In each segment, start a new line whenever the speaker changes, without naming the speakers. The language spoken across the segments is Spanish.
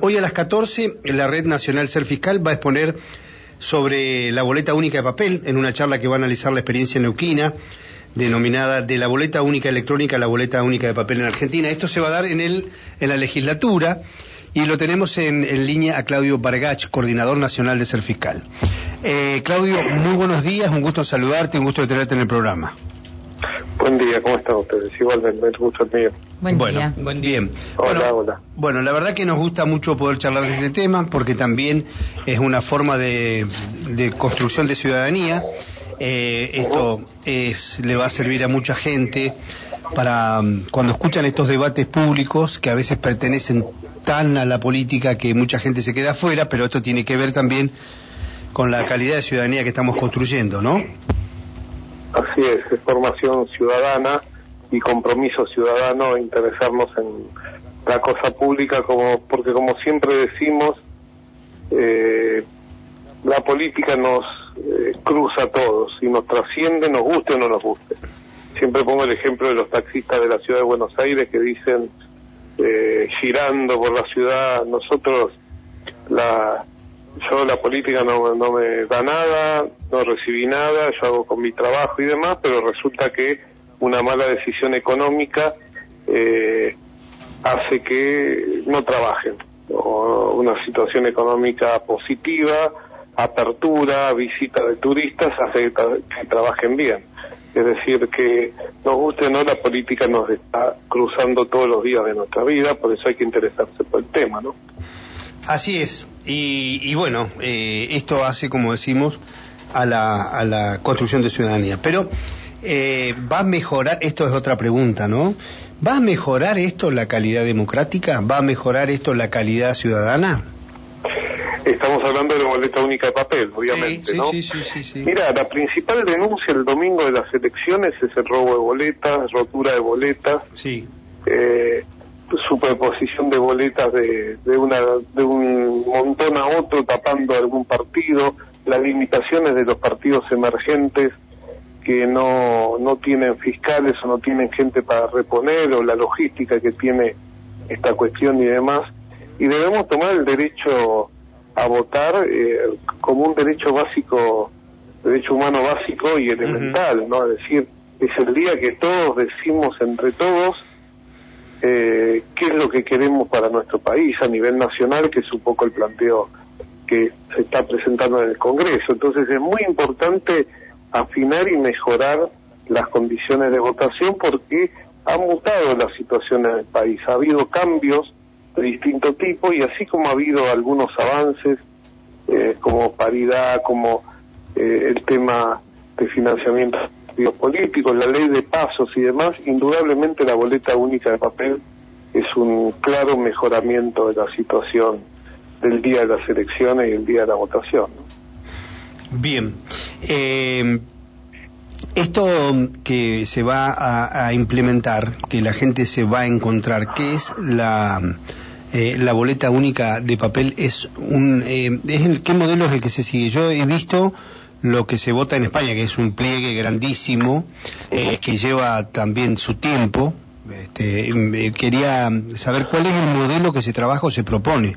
Hoy a las 14 la Red Nacional Ser Fiscal va a exponer sobre la boleta única de papel en una charla que va a analizar la experiencia neuquina denominada de la boleta única electrónica a la boleta única de papel en Argentina. Esto se va a dar en, el, en la legislatura y lo tenemos en, línea a Claudio Bargach, coordinador nacional de Ser Fiscal. Eh, Claudio, muy buenos días, un gusto saludarte, un gusto de tenerte en el programa.
Buen día, ¿cómo están ustedes? Igualmente, el gusto es mío.
Buen bueno, día. Buen día. Bien. Hola, hola. Bueno, la verdad que nos gusta mucho poder charlar de este tema porque también es una forma de, construcción de ciudadanía. Eh, esto es, le va a servir a mucha gente para mm, cuando escuchan estos debates públicos que a veces pertenecen tan a la política que mucha gente se queda afuera, pero esto tiene que ver también con la calidad de ciudadanía que estamos construyendo, ¿no?
Así es, es formación ciudadana y compromiso ciudadano interesarnos en la cosa pública, como porque como siempre decimos, eh, la política nos eh, cruza a todos y nos trasciende, nos guste o no nos guste. Siempre pongo el ejemplo de los taxistas de la ciudad de Buenos Aires que dicen, eh, girando por la ciudad, nosotros la yo la política no, no me da nada, no recibí nada, yo hago con mi trabajo y demás, pero resulta que una mala decisión económica eh, hace que no trabajen. O una situación económica positiva, apertura, visita de turistas, hace que, trabajen bien. Es decir, que nos guste o no, la política nos está cruzando todos los días de nuestra vida, por eso hay que interesarse por el tema, ¿no?
Así es. Y, bueno, eh, esto hace, como decimos, a la, a la construcción de ciudadanía. Pero eh, va a mejorar, esto es otra pregunta, ¿no? ¿Va a mejorar esto la calidad democrática? ¿Va a mejorar esto la calidad ciudadana?
Estamos hablando de la boleta única de papel, obviamente, ¿no? Sí, sí, sí, sí, Mira, la principal denuncia el domingo de las elecciones es el robo de boletas, rotura de boletas. Eh, superposición de boletas de, de, una, de un montón a otro tapando algún partido, las limitaciones de los partidos emergentes que no, no tienen fiscales o no tienen gente para reponer o la logística que tiene esta cuestión y demás. Y debemos tomar el derecho a votar eh, como un derecho básico, derecho humano básico y elemental, ¿no? Es decir, es el día que todos decimos entre todos eh, qué es lo que queremos para nuestro país a nivel nacional, que es un poco el planteo que se está presentando en el Congreso. Entonces es muy importante afinar y mejorar las condiciones de votación porque ha mutado la situación en el país, ha habido cambios de distinto tipo y así como ha habido algunos avances eh, como paridad, como eh, el tema de financiamiento políticos, la ley de pasos y demás, indudablemente la boleta única de papel es un claro mejoramiento de la situación del día de las elecciones y el día de la votación.
Bien. Eh, esto que se va a, implementar, que la gente se va a encontrar, ¿qué es la, eh, la boleta única de papel? ¿Es un, eh, es el, ¿Qué modelo es el que se sigue? Yo he visto lo que se vota en España, que es un pliegue grandísimo, eh, que lleva también su tiempo. Este, eh, quería saber cuál es el modelo que se trabaja o se propone.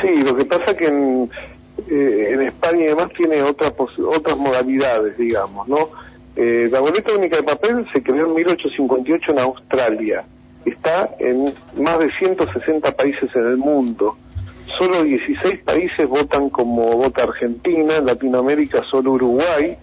Sí, lo que pasa que en, eh, en España y demás tiene otras otras modalidades, digamos, ¿no? la boleta única de papel se creó en 1858 en Australia. Está en más de 160 países en el mundo solo 16 países votan como vota Argentina, en Latinoamérica solo Uruguay,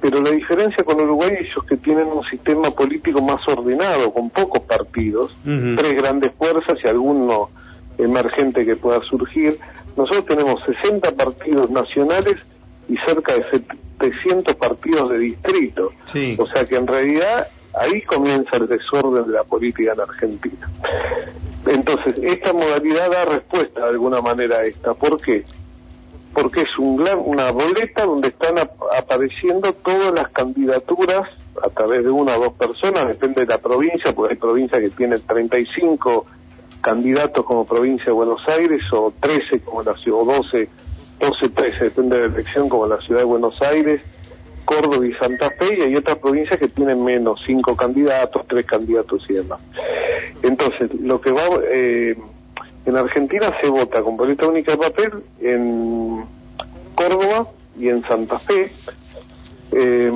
pero la diferencia con Uruguay es que tienen un sistema político más ordenado, con pocos partidos, tres grandes fuerzas y alguno emergente que pueda surgir. Nosotros tenemos 60 partidos nacionales y cerca de 700 partidos de distrito. O sea que en realidad ahí comienza el desorden de la política en Argentina. Entonces, esta modalidad da respuesta de alguna manera a esta. ¿Por qué? Porque es un una boleta donde están apareciendo todas las candidaturas a través de una o dos personas, depende de la provincia, porque hay provincias que tienen 35 candidatos como provincia de Buenos Aires o 13 como la ciudad, o 12, 12, 13, depende de la elección como la ciudad de Buenos Aires Córdoba y Santa Fe y hay otras provincias que tienen menos, cinco candidatos, tres candidatos y demás. Entonces, lo que va, eh, En Argentina se vota con boleta única de papel en Córdoba y en Santa Fe. Eh,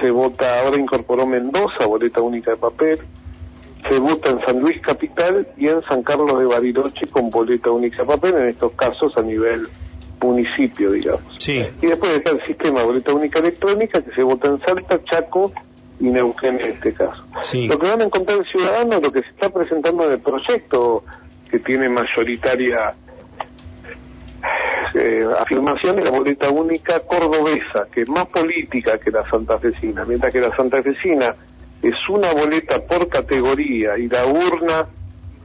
se vota, ahora incorporó Mendoza, boleta única de papel. Se vota en San Luis Capital y en San Carlos de Bariloche con boleta única papel, en estos casos a nivel municipio, digamos.
Sí.
Y después está el sistema de boleta única electrónica que se vota en Salta, Chaco y Neuquén en este caso. Lo que van a encontrar el ciudadano, lo que se está presentando en el proyecto que tiene mayoritaria eh, afirmación de la boleta única cordobesa, que es más política que la santafesina, mientras que la santafesina es una boleta por categoría y la urna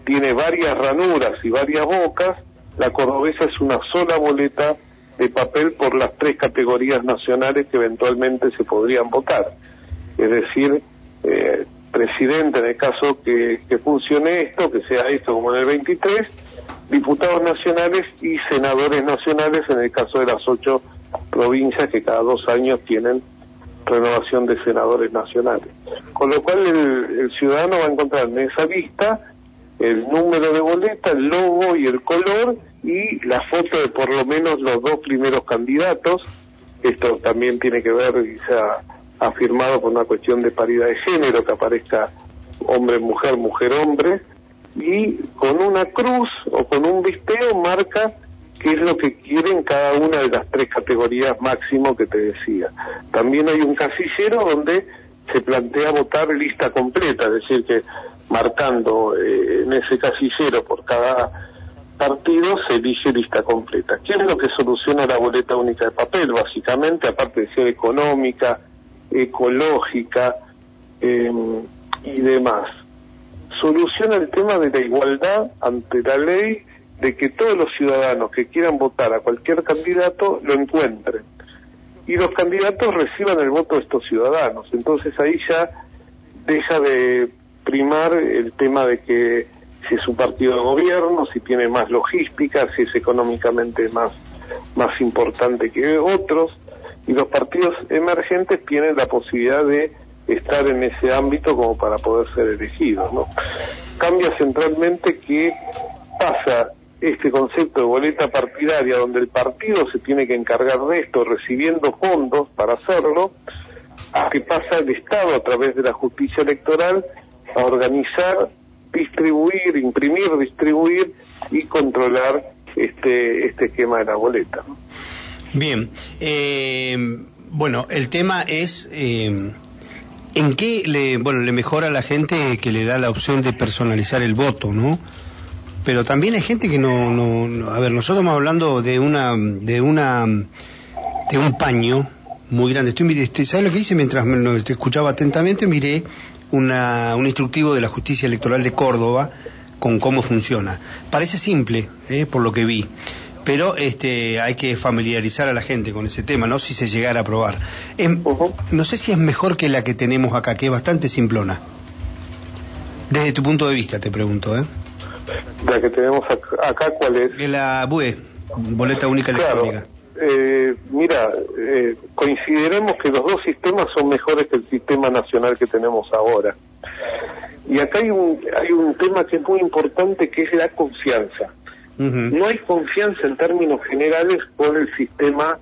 tiene varias ranuras y varias bocas, la cordobesa es una sola boleta de papel por las tres categorías nacionales que eventualmente se podrían votar. Es decir, eh, presidente en el caso que, funcione esto, que sea esto como en el 23, diputados nacionales y senadores nacionales en el caso de las ocho provincias que cada dos años tienen renovación de senadores nacionales. Con lo cual el, ciudadano va a encontrar en esa lista el número de boleta, el logo y el color y la foto de por lo menos los dos primeros candidatos. Esto también tiene que ver, quizá, afirmado por una cuestión de paridad de género, que aparezca hombre-mujer, mujer-hombre, y con una cruz o con un visteo marca qué es lo que quieren cada una de las tres categorías máximo que te decía. También hay un casillero donde se plantea votar lista completa, es decir, que marcando eh, en ese casillero por cada partido se elige lista completa. ¿Qué es lo que soluciona la boleta única de papel? Básicamente, aparte de ser económica, ecológica em, y demás. Soluciona el tema de la igualdad ante la ley de que todos los ciudadanos que quieran votar a cualquier candidato lo encuentren y los candidatos reciban el voto de estos ciudadanos. Entonces ahí ya deja de primar el tema de que si es un partido de gobierno, si tiene más logística, si es económicamente más, más importante que otros y los partidos emergentes tienen la posibilidad de estar en ese ámbito como para poder ser elegidos. ¿no? Cambia centralmente que pasa este concepto de boleta partidaria, donde el partido se tiene que encargar de esto, recibiendo fondos para hacerlo, a que pasa el Estado a través de la justicia electoral a organizar, distribuir, imprimir, distribuir y controlar este, este esquema de la boleta.
Bien, eh, bueno, el tema es eh, en qué le, bueno, le mejora a la gente que le da la opción de personalizar el voto, ¿no? Pero también hay gente que no, no, a ver, nosotros estamos hablando de una, de una, de un paño muy grande. Estoy, ¿sabes lo que hice mientras me escuchaba atentamente? Miré una, un instructivo de la Justicia Electoral de Córdoba con cómo funciona. Parece simple, eh, por lo que vi pero este, hay que familiarizar a la gente con ese tema, ¿no? Si se llegara a aprobar. No sé si es mejor que la que tenemos acá, que es bastante simplona. Desde tu punto de vista, te pregunto, ¿eh?
La que tenemos acá, ¿cuál es?
La BUE, Boleta Única Electrónica.
Eh, mira, eh, coincidiremos que los dos sistemas son mejores que el sistema nacional que tenemos ahora. Y acá hay un, hay un tema que es muy importante, que es la confianza. No hay confianza en términos generales por el sistema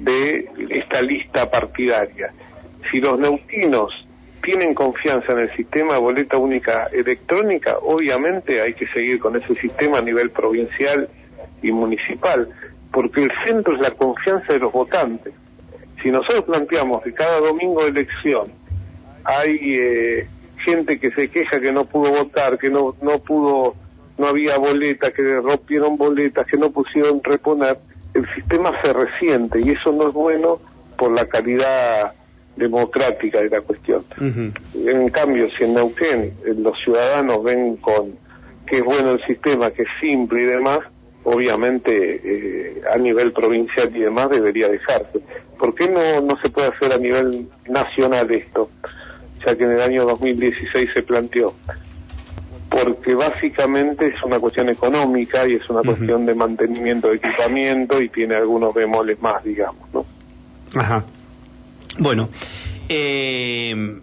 de esta lista partidaria. Si los neuquinos tienen confianza en el sistema de boleta única electrónica, obviamente hay que seguir con ese sistema a nivel provincial y municipal, porque el centro es la confianza de los votantes. Si nosotros planteamos que cada domingo de elección hay eh, gente que se queja que no pudo votar, que no, no pudo no había boletas, que rompieron boletas, que no pusieron reponer, el sistema se resiente y eso no es bueno por la calidad democrática de la cuestión. En cambio, si en Neuquén eh, los ciudadanos ven con que es bueno el sistema, que es simple y demás, obviamente eh, a nivel provincial y demás debería dejarse. ¿Por qué no, no se puede hacer a nivel nacional esto? Ya que en el año 2016 se planteó porque básicamente es una cuestión económica y es una cuestión de mantenimiento de equipamiento y tiene algunos bemoles más, digamos, ¿no?
Ajá. Bueno, eh,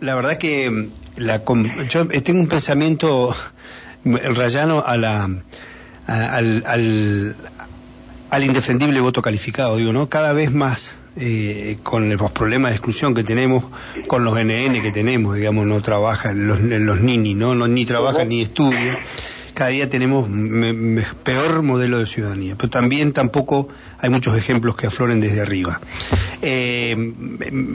la verdad que la, yo tengo un pensamiento rayano a la al, al, al indefendible voto calificado, digo, ¿no? Cada vez más eh, con los problemas de exclusión que tenemos, con los NN que tenemos, digamos, no trabajan los, los nini, ¿no? ni trabajan ni estudian. Cada día tenemos peor modelo de ciudadanía, pero también tampoco hay muchos ejemplos que afloren desde arriba. Eh,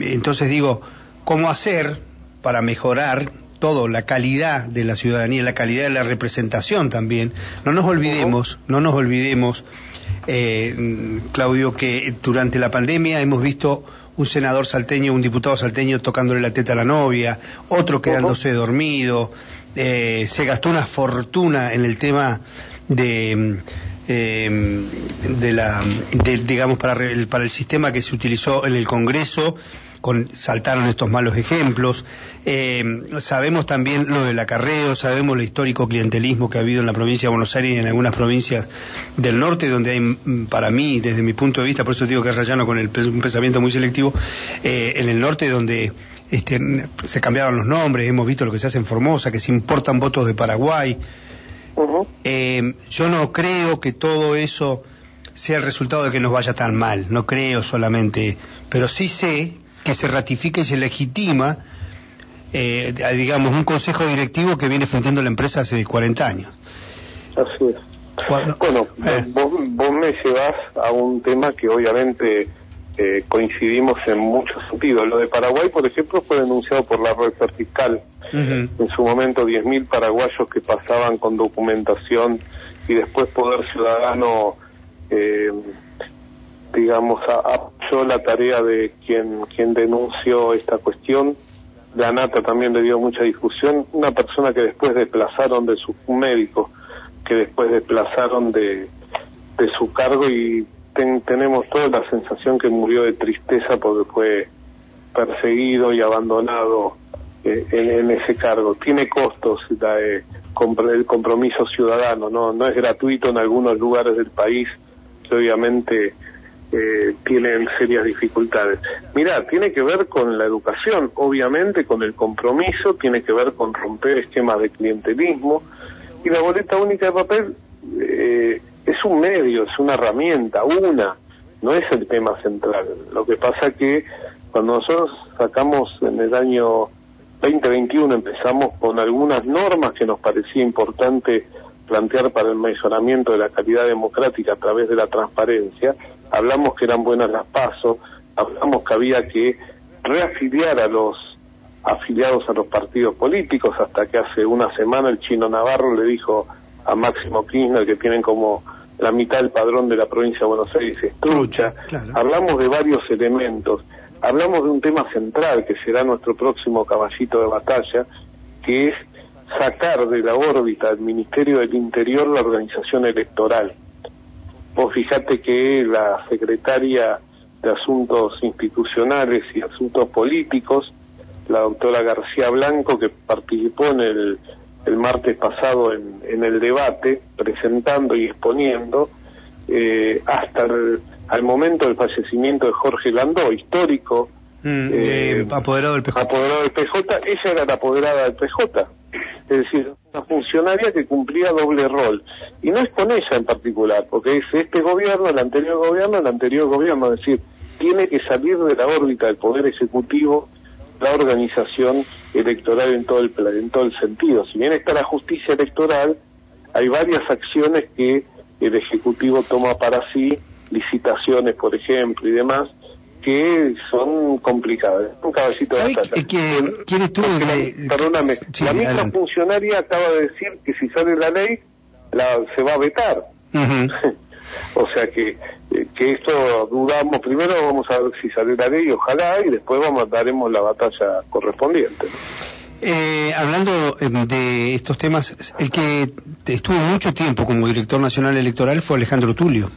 entonces digo, ¿cómo hacer para mejorar todo, la calidad de la ciudadanía, la calidad de la representación también? No nos olvidemos, no nos olvidemos eh, Claudio, que durante la pandemia hemos visto un senador salteño, un diputado salteño tocándole la teta a la novia, otro quedándose dormido, eh, se gastó una fortuna en el tema de, de la, digamos, para, para el sistema que se utilizó en el Congreso saltaron estos malos ejemplos. Eh, sabemos también lo del acarreo, sabemos el histórico clientelismo que ha habido en la provincia de Buenos Aires y en algunas provincias del norte, donde hay, mm, para mí, desde mi punto de vista, por eso digo que es rayano con el, un pensamiento muy selectivo, eh, en el norte donde este, se cambiaban los nombres, hemos visto lo que se hace en Formosa, que se importan votos de Paraguay. Eh, yo no creo que todo eso sea el resultado de que nos vaya tan mal, no creo solamente, pero sí sé que se ratifica y se legitima, eh, digamos, un consejo directivo que viene enfrentando la empresa hace 40 años.
Así es. Bueno, eh. vos, me llevas a un tema que obviamente eh, coincidimos en muchos sentidos. Lo de Paraguay, por ejemplo, fue denunciado por la red vertical. En su momento, 10.000 paraguayos que pasaban con documentación y después Poder Ciudadano eh, digamos, apoyó la tarea de quien, quien denunció esta cuestión. La Nata también le dio mucha discusión. Una persona que después desplazaron de su un médico, que después desplazaron de, de su cargo y tenemos toda la sensación que murió de tristeza porque fue perseguido y abandonado eh, en, ese cargo. Tiene costos la, eh, el compromiso ciudadano, no, es gratuito en algunos lugares del país que obviamente eh, tienen serias dificultades. Mira, tiene que ver con la educación, obviamente con el compromiso, tiene que ver con romper esquemas de clientelismo y la boleta única de papel eh, es un medio, es una herramienta, una, no es el tema central. Lo que pasa que cuando nosotros sacamos en el año 2021 empezamos con algunas normas que nos parecía importante plantear para el mejoramiento de la calidad democrática a través de la transparencia, hablamos que eran buenas las pasos, hablamos que había que reafiliar a los afiliados a los partidos políticos, hasta que hace una semana el chino Navarro le dijo a Máximo Kirchner que tienen como la mitad del padrón de la provincia de Buenos Aires es trucha. Hablamos de varios elementos. Hablamos de un tema central que será nuestro próximo caballito de batalla, que es sacar de la órbita del Ministerio del Interior la organización electoral. Vos fijate que la secretaria de Asuntos Institucionales y Asuntos Políticos, la doctora García Blanco, que participó en el, el martes pasado en, en, el debate, presentando y exponiendo, eh, hasta el al momento del fallecimiento de Jorge Landó, histórico,
mm, eh, apoderado del PJ.
Apoderado del PJ, ella era la apoderada del PJ es decir, una funcionaria que cumplía doble rol. Y no es con ella en particular, porque es este gobierno, el anterior gobierno, el anterior gobierno, es decir, tiene que salir de la órbita del Poder Ejecutivo la organización electoral en todo el, en todo el sentido. Si bien está la justicia electoral, hay varias acciones que el Ejecutivo toma para sí, licitaciones, por ejemplo, y demás, que son complicadas. Un caballito de batalla.
¿Quién
perdóname, la misma funcionaria acaba de decir que si sale la ley, la, se va a vetar. o sea que, que esto dudamos, primero vamos a ver si sale la ley, ojalá, y después vamos daremos la batalla correspondiente.
Eh, hablando eh, de estos temas, el que estuvo mucho tiempo como director nacional electoral fue Alejandro Tulio.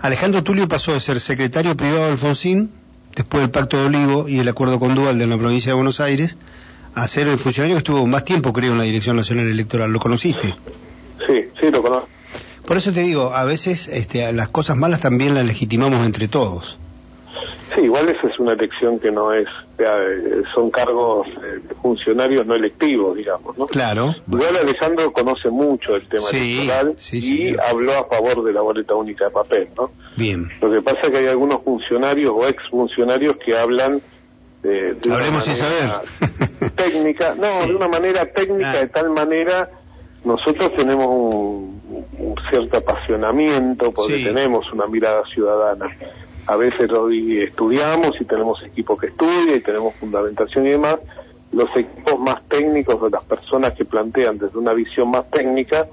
Alejandro Tulio pasó de ser secretario privado de Alfonsín, después del Pacto de Olivo y el acuerdo con Dual de la provincia de Buenos Aires, a ser el funcionario que estuvo más tiempo, creo, en la Dirección Nacional Electoral. ¿Lo conociste?
Sí, sí, lo conozco.
Por eso te digo, a veces este, las cosas malas también las legitimamos entre todos.
Sí, igual esa es una elección que no es, son cargos eh, funcionarios no electivos, digamos, ¿no?
Claro.
Igual Alejandro conoce mucho el tema electoral y habló a favor de la boleta única de papel, ¿no?
Bien.
Lo que pasa es que hay algunos funcionarios o exfuncionarios que hablan de, de
Hablemos sin saber.
técnica, no, de una manera técnica, ah. de tal manera nosotros tenemos un, cierto apasionamiento porque tenemos una mirada ciudadana. A veces lo estudiamos y tenemos equipo que estudia y tenemos fundamentación y demás. Los equipos más técnicos de las personas que plantean desde una visión más técnica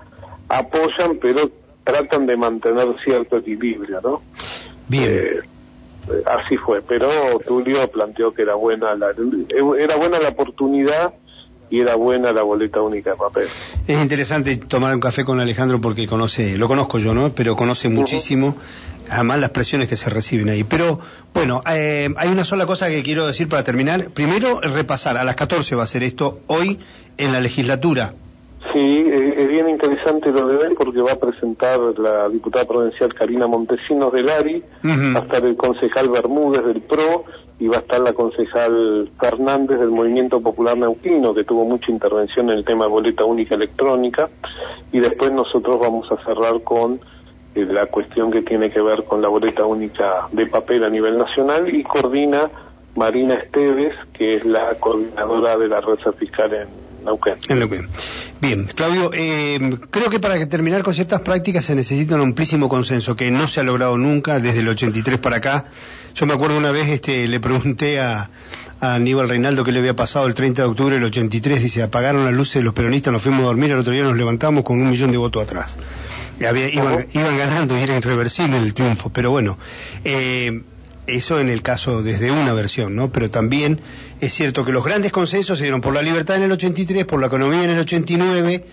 apoyan, pero tratan de mantener cierto equilibrio, ¿no?
Bien. Eh,
así fue, pero Tulio planteó que era buena la, era buena la oportunidad y era buena la boleta única de papel.
Es interesante tomar un café con Alejandro porque conoce, lo conozco yo, ¿no? Pero conoce muchísimo, además las presiones que se reciben ahí. Pero bueno, eh, hay una sola cosa que quiero decir para terminar. Primero, repasar, a las 14 va a ser esto hoy en la legislatura.
Sí, eh, es bien interesante lo de hoy porque va a presentar la diputada provincial Karina Montesinos del ARI, va a estar el concejal Bermúdez del PRO y va a estar la concejal Fernández del Movimiento Popular Neuquino, que tuvo mucha intervención en el tema de boleta única electrónica, y después nosotros vamos a cerrar con eh, la cuestión que tiene que ver con la boleta única de papel a nivel nacional y coordina Marina Esteves, que es la coordinadora de la red fiscal en
en Bien, Claudio, eh, creo que para terminar con ciertas prácticas se necesita un amplísimo consenso que no se ha logrado nunca desde el 83 para acá. Yo me acuerdo una vez, este, le pregunté a, Aníbal Reinaldo qué le había pasado el 30 de octubre del 83, dice, apagaron las luces de los peronistas, nos fuimos a dormir, al otro día nos levantamos con un millón de votos atrás. iban, iban ganando y era irreversible el triunfo, pero bueno. Eh, eso en el caso desde una versión, ¿no? Pero también es cierto que los grandes consensos se dieron por la libertad en el 83, por la economía en el 89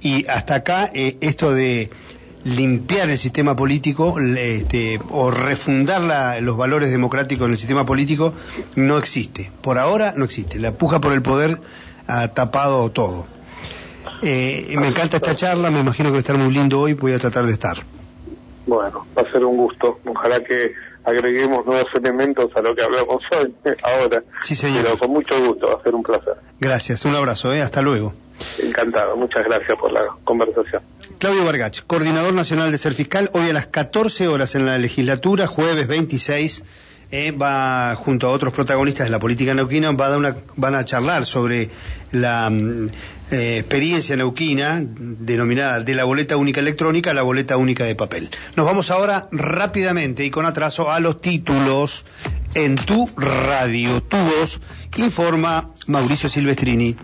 y hasta acá eh, esto de limpiar el sistema político este, o refundar los valores democráticos en el sistema político no existe. Por ahora no existe. La puja por el poder ha tapado todo. Eh, me encanta esta charla, me imagino que va a estar muy lindo hoy, voy a tratar de estar.
Bueno, va a ser un gusto. Ojalá que agreguemos nuevos elementos a lo que hablamos hoy, ahora.
Sí, señor.
Pero con mucho gusto, va a ser un placer.
Gracias, un abrazo, ¿eh? hasta luego.
Encantado, muchas gracias por la conversación.
Claudio Vargach, coordinador nacional de Ser Fiscal, hoy a las 14 horas en la legislatura, jueves 26 eh, va junto a otros protagonistas de la política neuquina, va a dar van a charlar sobre la mm, eh, experiencia neuquina denominada de la boleta única electrónica a la boleta única de papel. Nos vamos ahora rápidamente y con atraso a los títulos en tu radio, tu voz, informa Mauricio Silvestrini.